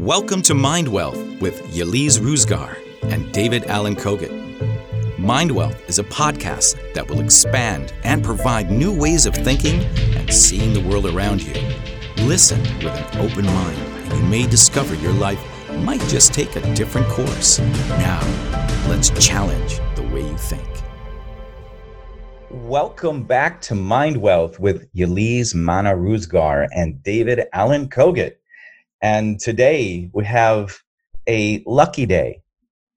Welcome to Mind Wealth with Yaliz Ruzgar and David Allen Kogut. Mind Wealth is a podcast that will expand and provide new ways of thinking and seeing the world around you. Listen with an open mind, and you may discover your life might just take a different course. Now, let's challenge the way you think. Welcome back to Mind Wealth with Yaliz Mana Ruzgar and David Allen Kogut. And today we have a lucky day.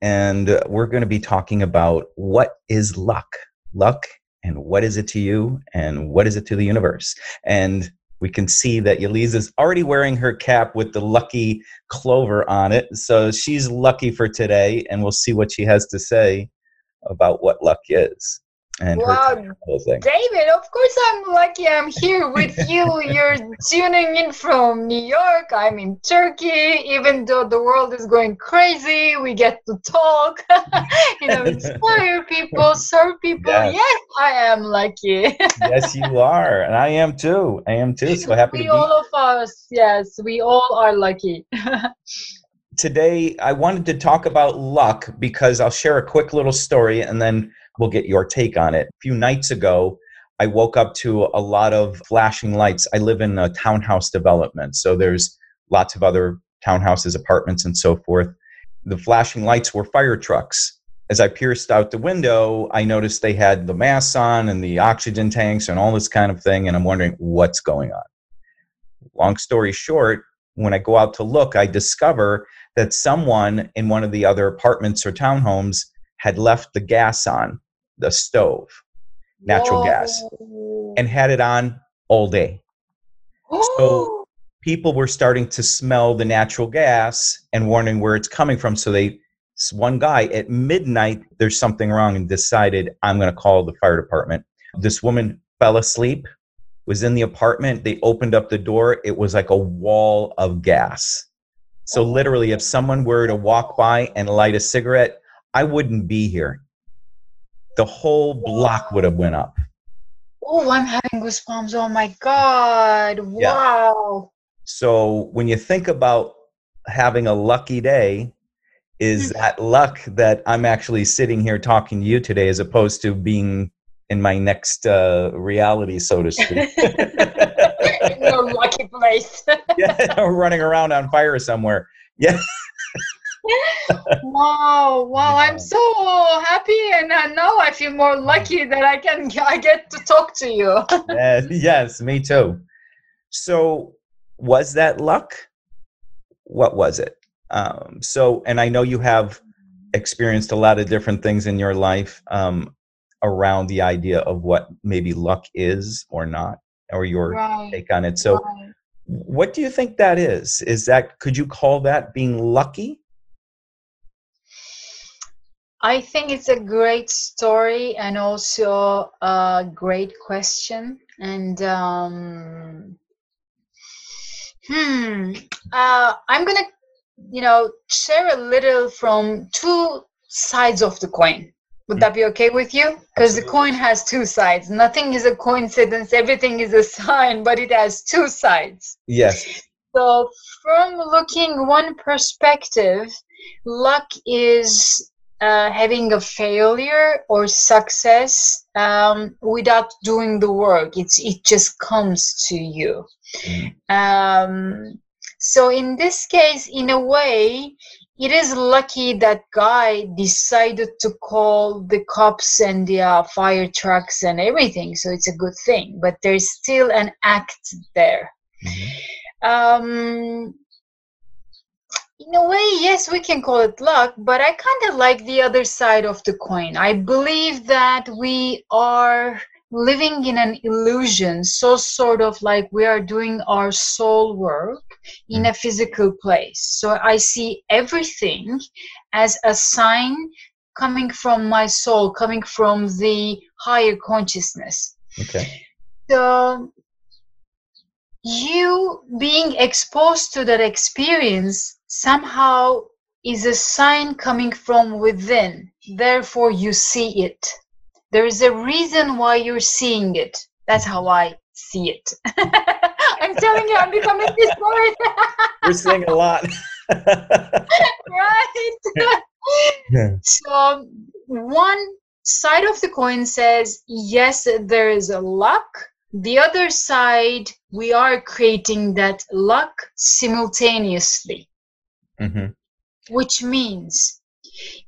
And we're going to be talking about what is luck? Luck and what is it to you and what is it to the universe? And we can see that Yaliz is already wearing her cap with the lucky clover on it. So she's lucky for today, and we'll see what she has to say about what luck is and wow, David, of course I'm lucky I'm here with you. You're tuning in from New York. I'm in Turkey. Even though the world is going crazy, we get to talk, you know, inspire people, serve people. Yes, yes I am lucky. yes, you are. And I am too. I am too. So happy we to be all of us, yes, we all are lucky. Today I wanted to talk about luck because I'll share a quick little story and then we'll get your take on it. A few nights ago, I woke up to a lot of flashing lights. I live in a townhouse development, so there's lots of other townhouses, apartments, and so forth. The flashing lights were fire trucks. As I pierced out the window, I noticed they had the masks on and the oxygen tanks and all this kind of thing, and I'm wondering what's going on. Long story short, when I go out to look, I discover that someone in one of the other apartments or townhomes had left the gas on the stove, natural Whoa. gas, and had it on all day. so people were starting to smell the natural gas and wondering where it's coming from. So they, one guy at midnight, there's something wrong, and decided I'm going to call the fire department. This woman fell asleep, was in the apartment. They opened up the door. It was like a wall of gas. So literally, if someone were to walk by and light a cigarette, I wouldn't be here the whole block would have went up. Oh, I'm having goosebumps. Oh my God. Wow. Yeah. So when you think about having a lucky day, is hmm. that luck that I'm actually sitting here talking to you today as opposed to being in my next uh, reality, so to speak? no lucky place. yeah, running around on fire somewhere. Yeah wow wow i'm so happy and uh, now i feel more lucky that i can i get to talk to you. Uh, yes me too. So was that luck? What was it? Um, so and i know you have experienced a lot of different things in your life um, around the idea of what maybe luck is or not or your right. take on it. So right. what do you think that is? Is that could you call that being lucky I think it's a great story and also a great question. And um, hmm, uh, I'm gonna, you know, share a little from two sides of the coin. Would that be okay with you? Because the coin has two sides. Nothing is a coincidence. Everything is a sign, but it has two sides. Yes. So, from looking one perspective, luck is uh, having a failure or success um, without doing the work. It's it just comes to you. Mm. Um, so in this case, in a way, it is lucky that guy decided to call the cops and the uh, fire trucks and everything. So it's a good thing, but there's still an act there. Mm-hmm. Um, in a way, yes, we can call it luck, but I kind of like the other side of the coin. I believe that we are living in an illusion, so sort of like we are doing our soul work in mm. a physical place. So I see everything as a sign coming from my soul, coming from the higher consciousness. Okay. So you being exposed to that experience somehow is a sign coming from within. Therefore, you see it. There is a reason why you're seeing it. That's how I see it. I'm telling you, I'm becoming this We're seeing a lot. right? Yeah. So one side of the coin says, yes, there is a luck. The other side, we are creating that luck simultaneously, hmm which means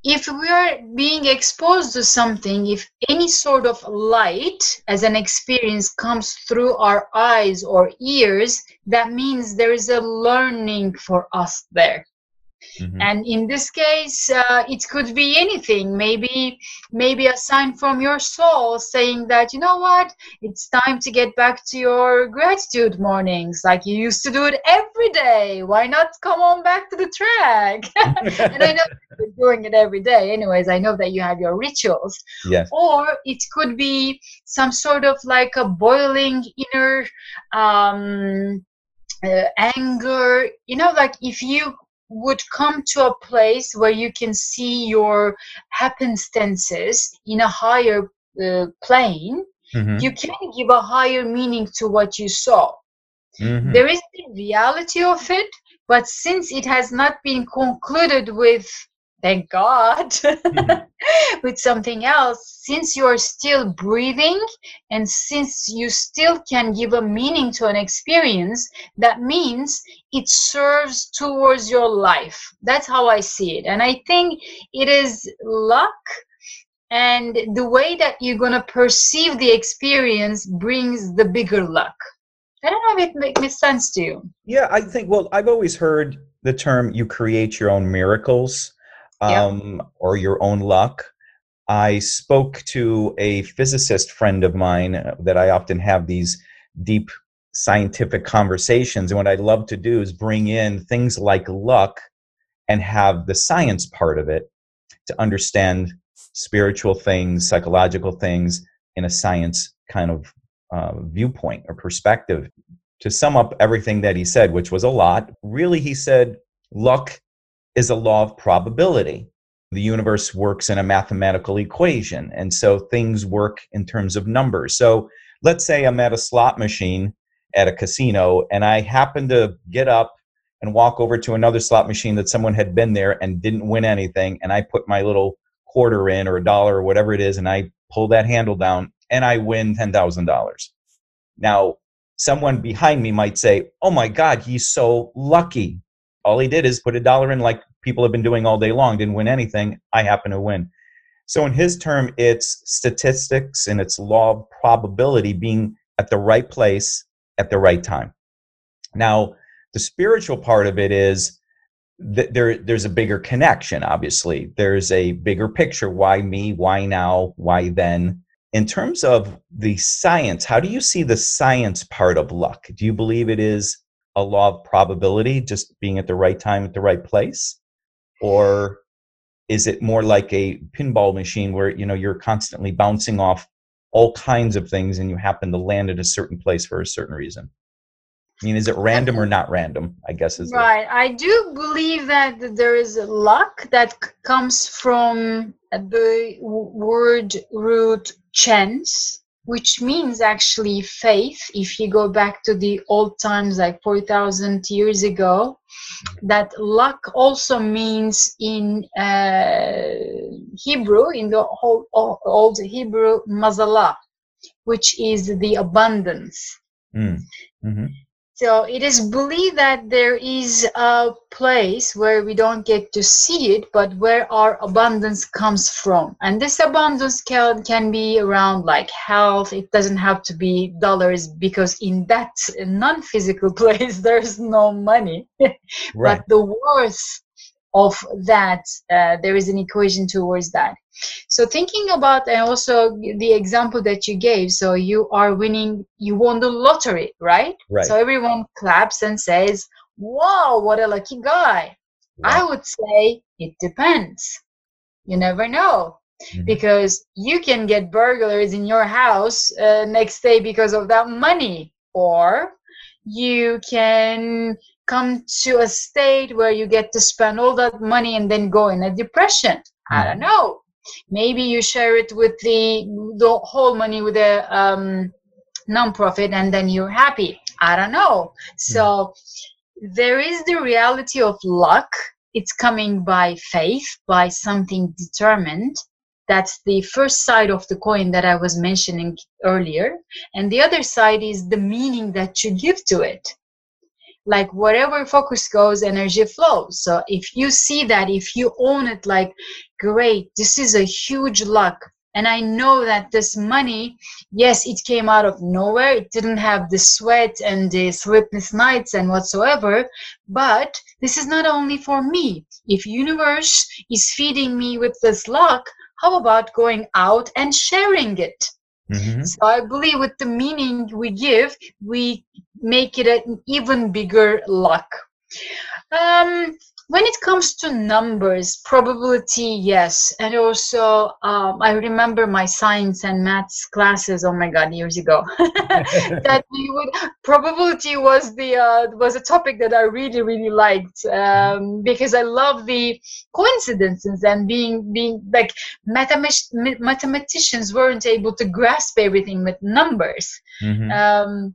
if we are being exposed to something, if any sort of light as an experience comes through our eyes or ears, that means there is a learning for us there. Hmm and in this case uh, it could be anything. Maybe maybe a sign from your soul saying that you know what? It's time to get back to your gratitude mornings like you used to do it every day. Why not come on back to the track? And i know you're doing it every day. Anyways i know that you have your rituals. Yes. or it could be some sort of like a boiling inner um, uh, anger. You know like if you would come to a place where you can see your happenstances in a higher uh, plane Mhm. you can give a higher meaning to what you saw Mhm. there is the reality of it but since it has not been concluded with thank god mm-hmm. with something else. Since you're still breathing and since you still can give a meaning to an experience that means it serves towards your life. That's how i see it. And i think it is luck and the way that you're going to perceive the experience brings the bigger luck. I don't know if it make- makes sense to you. Yeah, I think. Well, I've always heard the term "you create your own miracles," Um, or your own luck. I spoke to a physicist friend of mine uh, that I often have these deep scientific conversations, and what I love to do is bring in things like luck and have the science part of it to understand spiritual things, psychological things in a science kind of uh, viewpoint or perspective to sum up everything that he said, which was a lot, really, he said, luck is a law of probability. The universe works in a mathematical equation. And so things work in terms of numbers. So let's say I'm at a slot machine at a casino and I happen to get up and walk over to another slot machine that someone had been there and didn't win anything. And I put my little quarter in or a dollar or whatever it is and I pull that handle down and I win $10,000. Now, someone behind me might say, Oh my God, he's so lucky. All he did is put a dollar in like people have been doing all day long, didn't win anything. I happen to win. So, in his term, it's statistics and it's law of probability being at the right place at the right time. Now, the spiritual part of it is that there, there's a bigger connection, obviously. There's a bigger picture. Why me? Why now? Why then? In terms of the science, how do you see the science part of luck? Do you believe it is a law of probability, just being at the right time at the right place? Or is it more like a pinball machine where you know you're constantly bouncing off all kinds of things and you happen to land at a certain place for a certain reason? I mean, is it random or not random? I guess is Right. I do believe that there is luck that comes from the word root chance, which means actually faith. If you go back to the old times, like 4,000 years ago, that luck also means in uh, Hebrew, in the whole o- old Hebrew, mazalah, which is the abundance. Mm. Mhm. So it is believed that there is a place where we don't get to see it, but where our abundance comes from. And this abundance can, can be around like health. It doesn't have to be dollars because in that non physical place, there's no money. Right. But the worth of that, uh, there is an equation towards that. So thinking about and also the example that you gave, so you are winning, you won the lottery, right? Right. So everyone claps and says, "Wow, what a lucky guy!" I would say it depends. You never know Mhm. because you can get burglars in your house uh, next day because of that money, or you can come to a state where you get to spend all that money and then go in a depression. I don't know. Maybe you share it with the the whole money with a um, nonprofit and then you're happy. I don't know. So there is the reality of luck. It's coming by faith, by something determined. That's the first side of the coin that I was mentioning earlier. And the other side is the meaning that you give to it. Like whatever focus goes, energy flows. So if you see that, if you own it, like, great, this is a huge luck and i know that this money yes it came out of nowhere it didn't have the sweat and the sleepless nights and whatsoever but this is not only for me if universe is feeding me with this luck how about going out and sharing it mm-hmm. so i believe with the meaning we give we make it an even bigger luck um, when it comes to numbers probability yes. And also um, i remember my science and maths classes oh my god years ago. That we would probability was the uh, was a topic that i really really liked um, because i love the coincidences and being being like mathemat- mathematicians weren't able to grasp everything with numbers. Mm-hmm. um,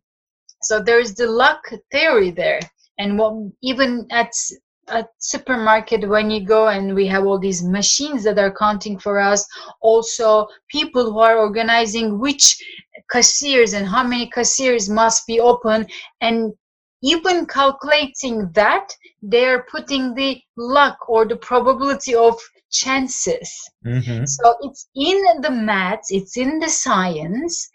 so there's the luck theory there. And what even at a supermarket when you go and we have all these machines that are counting for us. Also people who are organizing which cashiers and how many cashiers must be open. And even calculating that they're putting the luck or the probability of chances. Mm-hmm. so it's in the maths it's in the science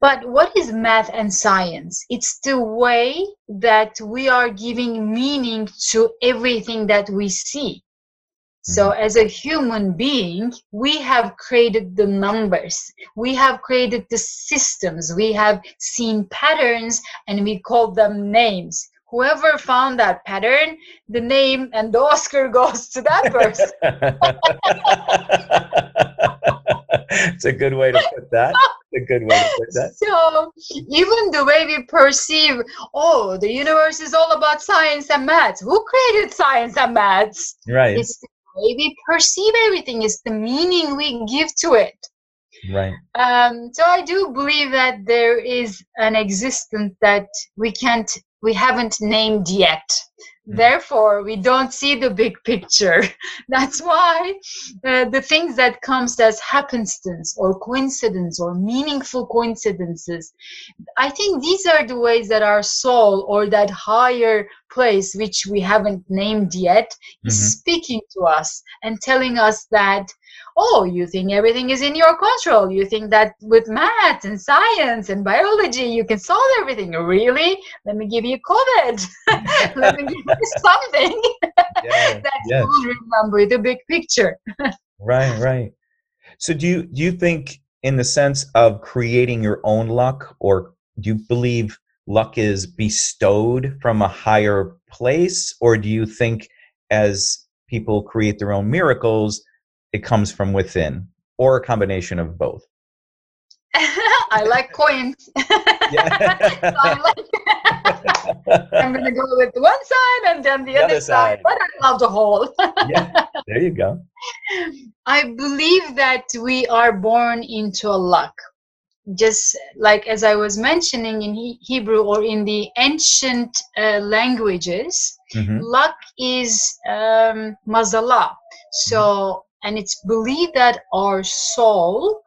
but what is math and science? It's the way that we are giving meaning to everything that we see. So, mm-hmm. as a human being, we have created the numbers, we have created the systems, we have seen patterns, and we call them names. Whoever found that pattern, the name and the Oscar goes to that person. it's a good way to put that. a good way to put that. So even the way we perceive, oh, the universe is all about science and maths. Who created science and maths? Right. It's the way we perceive everything. It's the meaning we give to it. Right. Um, so I do believe that there is an existence that we can't, we haven't named yet. Mm. therefore we don't see the big picture that's why uh, the things that comes as happenstance or coincidence or meaningful coincidences i think these are the ways that our soul or that higher place which we haven't named yet is mm-hmm. speaking to us and telling us that oh, you think everything is in your control. You think that with math and science and biology, you can solve everything. Really? Let me give you COVID. Let me give you something yeah, that yes. you will remember the big picture. right, right. So do you do you think in the sense of creating your own luck or do you believe luck is bestowed from a higher place or do you think as people create their own miracles it comes from within or a combination of both? I like coins. I'm, like, I'm gonna go with one side and then the, the other, other side. side. but I love the whole. yeah, there you go. I believe that we are born into a luck. Just like as I was mentioning in he- Hebrew or in the ancient uh, languages, mm-hmm. luck is um, mazala. So and it's believed that our soul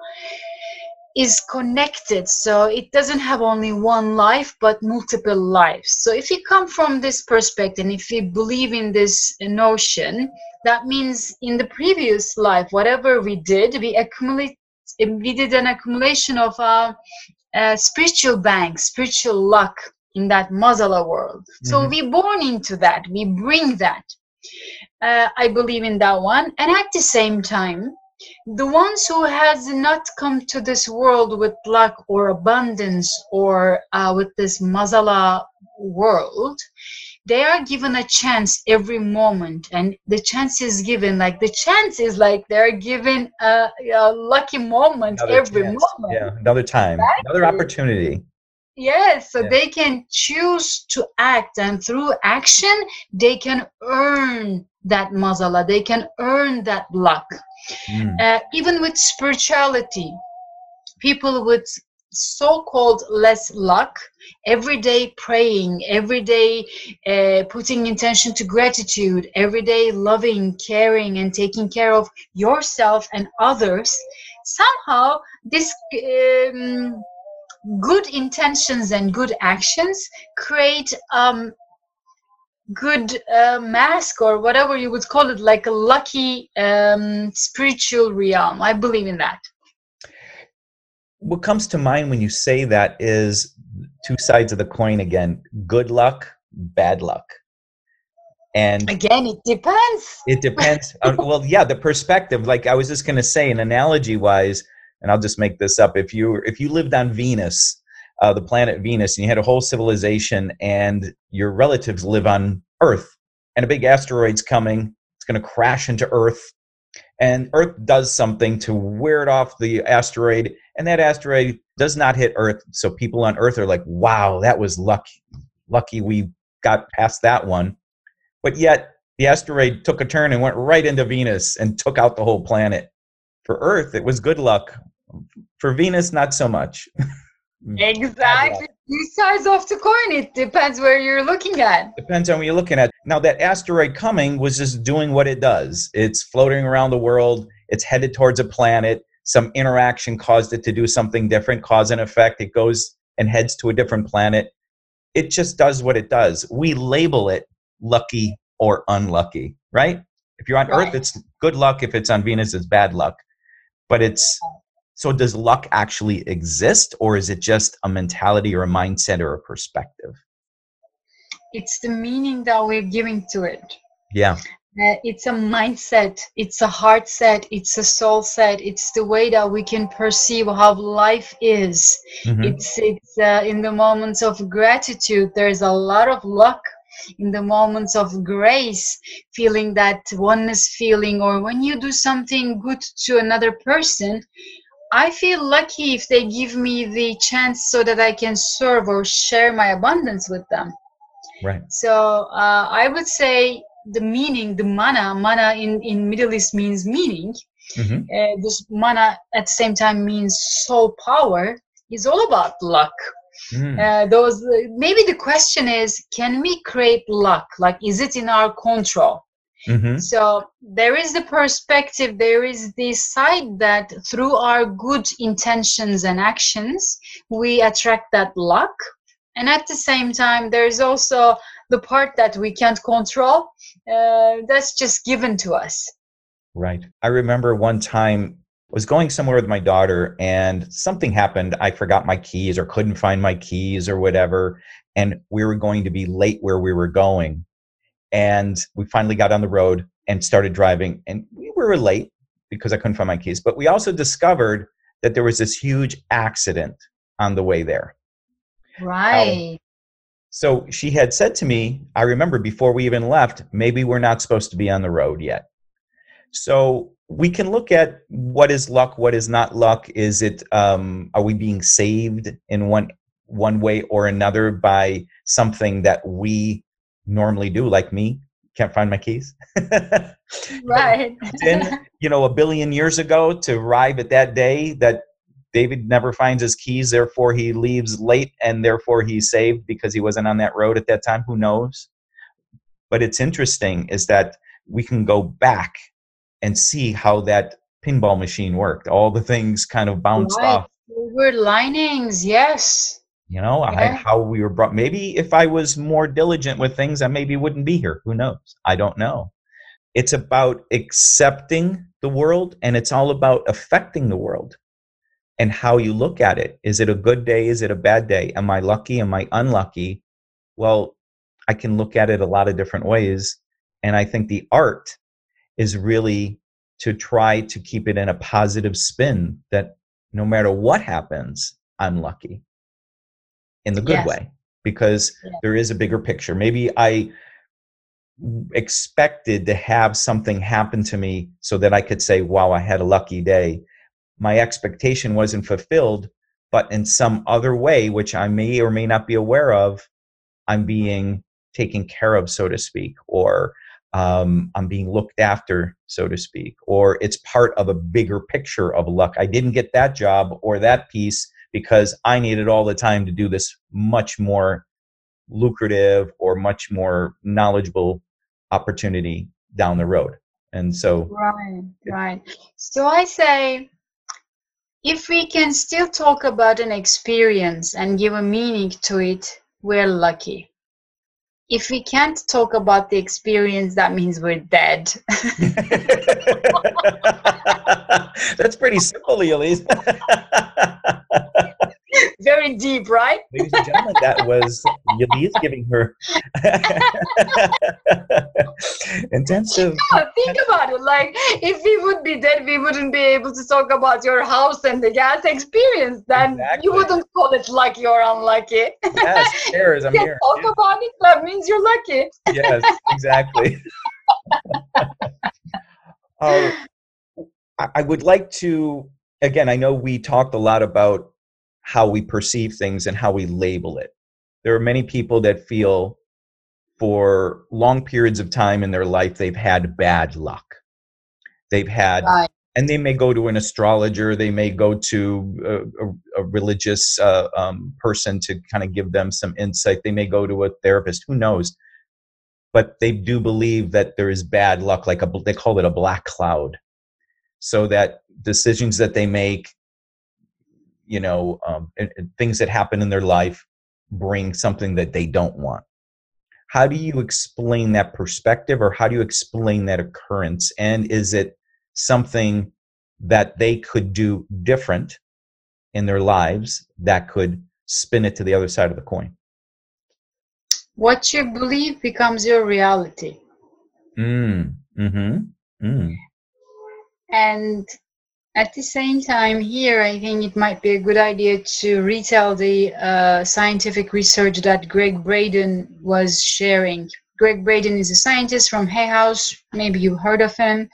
is connected. So it doesn't have only one life but multiple lives. So if you come from this perspective and if you believe in this notion that means in the previous life whatever we did we accumulate we did an accumulation of uh, uh, spiritual bank spiritual luck in that mazala world. So mm-hmm. we born into that. We bring that uh, i believe in that one and at the same time the ones who has not come to this world with luck or abundance or uh, with this mazala world they are given a chance every moment and the chance is given like the chance is like they're given a, a lucky moment another every chance. moment yeah another time exactly. another opportunity Yes, so yeah. they can choose to act, and through action, they can earn that mazala, they can earn that luck. Mm. Uh, even with spirituality, people with so-called less luck every day praying every day uh, putting intention to gratitude every day loving caring and taking care of yourself and others somehow this um, good intentions and good actions create um, good uh, mask or whatever you would call it like a lucky um, spiritual realm. I believe in that. What comes to mind when you say that is two sides of the coin again good luck bad luck. And again it depends. It depends. On, well yeah the perspective like i was just going to say an analogy wise and i'll just make this up. If you if you lived on venus uh, the planet venus and you had a whole civilization and your relatives live on earth and a big asteroid's coming it's going to crash into earth and earth does something to wear it off the asteroid and that asteroid does not hit earth so people on earth are like wow that was lucky lucky we got past that one. But yet the asteroid took a turn and went right into venus and took out the whole planet. For earth it was good luck. For venus not so much Mm. exactly two sides of the coin it depends where you're looking at depends on what you're looking at now that asteroid coming was just doing what it does it's floating around the world it's headed towards a planet some interaction caused it to do something different, cause and effect. It goes and heads to a different planet. It just does what it does. We label it lucky or unlucky, right? If you're on right. Earth, it's good luck. If it's on Venus, it's bad luck. But it's so does luck actually exist, or is it just a mentality or a mindset or a perspective? It's the meaning that we're giving to it. Yeah. Uh, it's a mindset, it's a heart set, it's a soul set. It's the way that we can perceive how life is. Mm-hmm. It's it's uh, in the moments of gratitude. There's a lot of luck in the moments of grace, feeling that oneness feeling, or when you do something good to another person. I feel lucky if they give me the chance so that I can serve or share my abundance with them. Right. So uh, I would say the meaning, the mana, mana in, in Middle East means meaning. Mm-hmm. Uh, this mana at the same time means soul power. Is all about luck. Mm. Uh, those maybe the question is, can we create luck? Like, is it in our control? Mm-hmm. So there is the perspective, there is this side that through our good intentions and actions, we attract that luck. And at the same time, there's also the part that we can't control uh, that's just given to us. Right. I remember one time I was going somewhere with my daughter and something happened. I forgot my keys or couldn't find my keys or whatever. And we were going to be late where we were going and we finally got on the road and started driving and we were late because i couldn't find my keys but we also discovered that there was this huge accident on the way there right so she had said to me, I remember before we even left, maybe we're not supposed to be on the road yet. So we can look at what is luck, what is not luck. Is it um, are we being saved in one one way or another by something that we normally do, like me? Can't find my keys. right. then, you know, a billion years ago to arrive at that day that David never finds his keys, therefore he leaves late, and therefore he's saved because he wasn't on that road at that time. Who knows? But it's interesting is that we can go back and see how that pinball machine worked. All the things kind of bounced right. off. Silver linings, yes. You know, yeah. I, how we were brought. Maybe if I was more diligent with things, I maybe wouldn't be here. Who knows? I don't know. It's about accepting the world, and it's all about affecting the world and how you look at it. Is it a good day? Is it a bad day? Am I lucky? Am I unlucky? Well, I can look at it a lot of different ways. And I think the art is really to try to keep it in a positive spin that no matter what happens, I'm lucky in the good yes. way because there is a bigger picture. Maybe I expected to have something happen to me so that I could say, wow, I had a lucky day my expectation wasn't fulfilled, but in some other way, which I may or may not be aware of, I'm being taken care of, so to speak, or um, I'm being looked after, so to speak, or it's part of a bigger picture of luck. I didn't get that job or that piece, because I needed all the time to do this much more lucrative or much more knowledgeable opportunity down the road. And so, right, right. So I say, if we can still talk about an experience and give a meaning to it, we're lucky. If we can't talk about the experience, that means we're dead. That's pretty simple, Elise. Very deep, right? Ladies and gentlemen, that was Elise giving her intensive. Yeah, think about it. Like, if we would be dead, we wouldn't be able to talk about your house and the gas experience. Then Exactly. you wouldn't call it lucky or unlucky. Yes, cheers. I'm here. talk about it, that means you're lucky. yes, exactly. uh, I would like to, again, I know we talked a lot about how we perceive things and how we label it. There are many people that feel for long periods of time in their life they've had bad luck. They've had, Right. and they may go to an astrologer, they may go to a, a, religious uh, um, person to kind of give them some insight, they may go to a therapist, who knows but they do believe that there is bad luck like a they call it a black cloud so that decisions that they make you know um, and, and things that happen in their life bring something that they don't want how do you explain that perspective or how do you explain that occurrence and is it something that they could do different in their lives that could spin it to the other side of the coin What you believe becomes your reality. mm, mm-hmm mm. And at the same time, here, I think it might be a good idea to retell the uh, scientific research that Gregg Braden was sharing. Gregg Braden is a scientist from Hay House. Maybe you heard of him.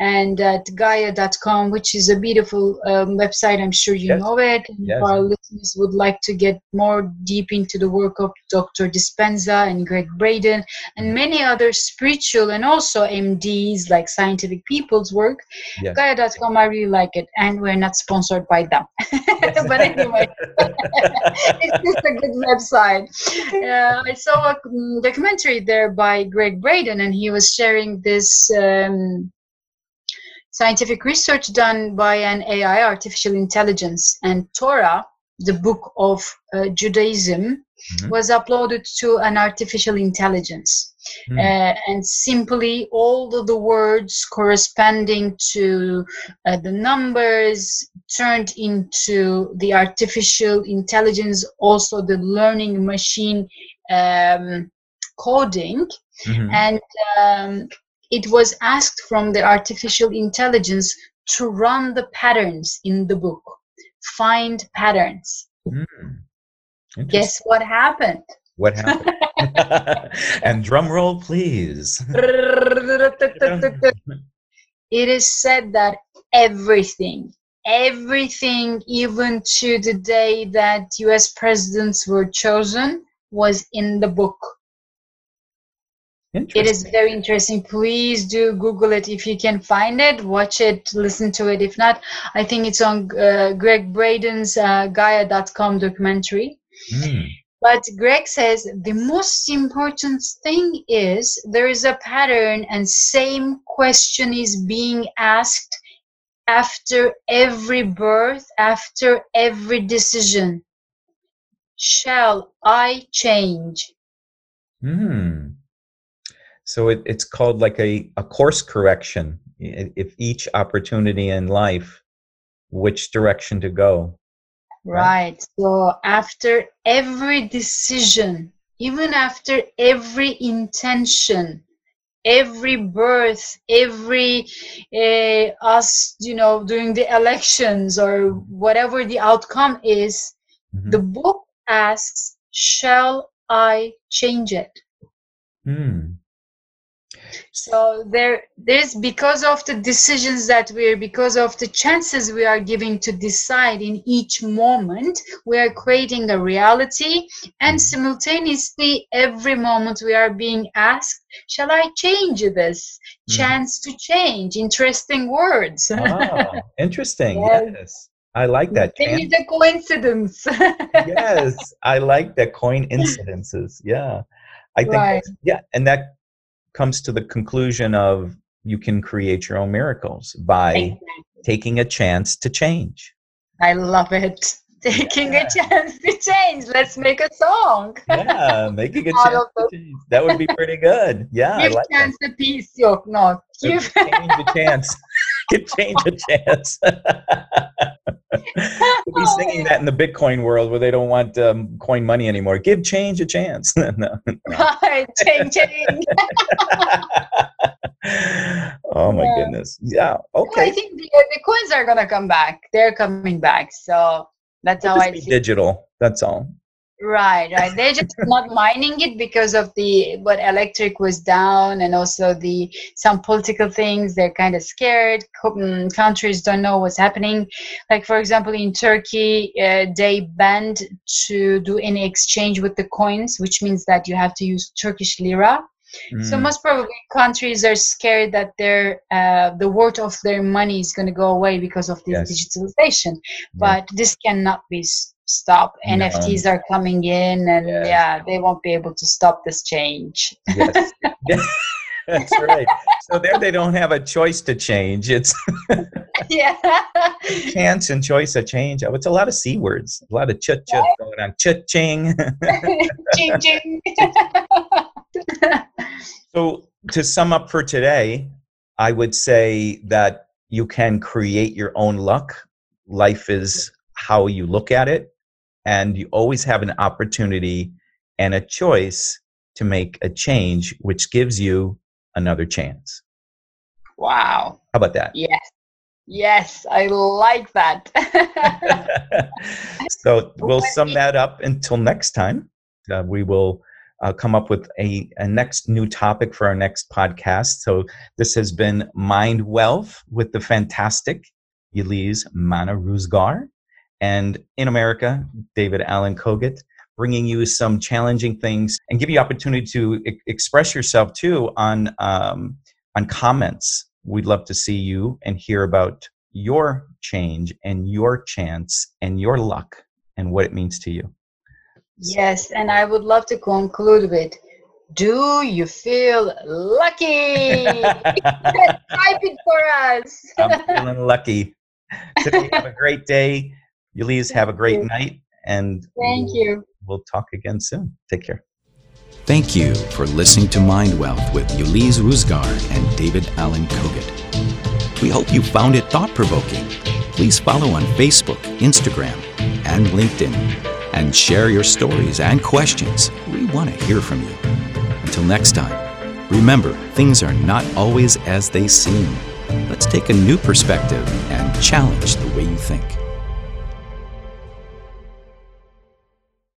And at Gaia.com, which is a beautiful um, website, I'm sure you Yes. know it. And Yes. Our listeners would like to get more deep into the work of Dr. Dispenza and Gregg Braden and many other spiritual and also MDs like scientific people's work, Yes. Gaia.com, I really like it. And we're not sponsored by them. but anyway, it's just a good website. Uh, I saw a documentary there by Gregg Braden, and he was sharing this um, scientific research done by an AI, artificial intelligence, and Torah, the book of uh, Judaism, Mhm. was uploaded to an artificial intelligence. Hmm. Uh, and simply all of the words corresponding to uh, the numbers turned into the artificial intelligence, also the learning machine um, coding, Mhm. and um, it was asked from the artificial intelligence to run the patterns in the book, find patterns. Hmm. Interesting. Guess what happened? What happened? and drum roll, please. it is said that everything, everything, even to the day that US presidents were chosen, was in the book. It is very interesting. Please do Google it if you can find it. Watch it, listen to it. If not, I think it's on uh, Gregg Braden's uh, Gaia.com documentary. Hmm. But Greg says the most important thing is there is a pattern and same question is being asked after every birth, after every decision. Shall I change? Hmm. So it, it's called like a, a course correction. If each opportunity in life, which direction to go. Right. Right. So after every decision, even after every intention, every birth, every uh, us, you know, doing the elections or whatever the outcome is, Mhm. the book asks, "Shall I change it?" Hmm. So there, there's because of the decisions that we're, because of the chances we are giving to decide in each moment, we are creating a reality, and Mhm. simultaneously, every moment we are being asked, "Shall I change this?" Mhm. Chance to change. Interesting words. Ah, interesting. Yes. Yes. I like that. Maybe the coincidence. yes, I like the coin incidences. Yeah, I think. Right. Yeah, and that comes to the conclusion of you can create your own miracles by Exactly. taking a chance to change. I love it. Taking Yeah. a chance to change. Let's make a song. Yeah, making a chance to change. That would be pretty good. Yeah, I Give like chance a piece. Yo, no. that. Give. change a chance. Give change a chance. We'll be singing that in the Bitcoin world where they don't want um, coin money anymore. Give change a chance. no, no. Right. Change, change. oh my Yeah. goodness. Yeah. Okay, I think the, the coins are gonna come back. They're coming back. So that's It'll how I see. digital. That's all. Right, right. They're just not mining it because of the what electric was down and also the some political things. They're kind of scared. Mm, Countries don't know what's happening. Like for example, in Turkey, uh, they banned to do any exchange with the coins, which means that you have to use Turkish lira. So Mm, most probably countries are scared that their uh, the worth of their money is going to go away because of this Yes. digitalization. yeah. But this cannot be s- stopped. No. NFTs are coming in, and Yes. yeah, they won't be able to stop this change. Yes. That's right. So there they don't have a choice to change. It's yeah. chance and choice of change. Oh, it's a lot of C words, a lot of chut chut going on. Chut ching. ching ching. So, to sum up for today, I would say that you can create your own luck. Life is how you look at it, and you always have an opportunity and a choice to make a change, which gives you another chance. wow. How about that? Yes. Yes, I like that. so, we'll sum that up until next time. Uh, we will uh, come up with a, a next new topic for our next podcast. So this has been Mind Wealth with the fantastic Elise Mana Ruzgar, and in America, David Allen Kogut, bringing you some challenging things and give you opportunity to e- express yourself too on um, on comments. We'd love to see you and hear about your change and your chance and your luck and what it means to you. yes, and I would love to conclude with Do you feel lucky? Type it for us. I'm feeling lucky. Today, have a great day. Elise, have a great you. night. And Thank we'll, you. we'll talk again soon. Take care. Thank you for listening to Mind Wealth with Ulise Ruzgar and David Allen Kogut. We hope you found it thought provoking. Please follow on Facebook, Instagram, and LinkedIn, and share your stories and questions. We want to hear from you. Until next time, remember things are not always as they seem. Let's take a new perspective and challenge the way you think.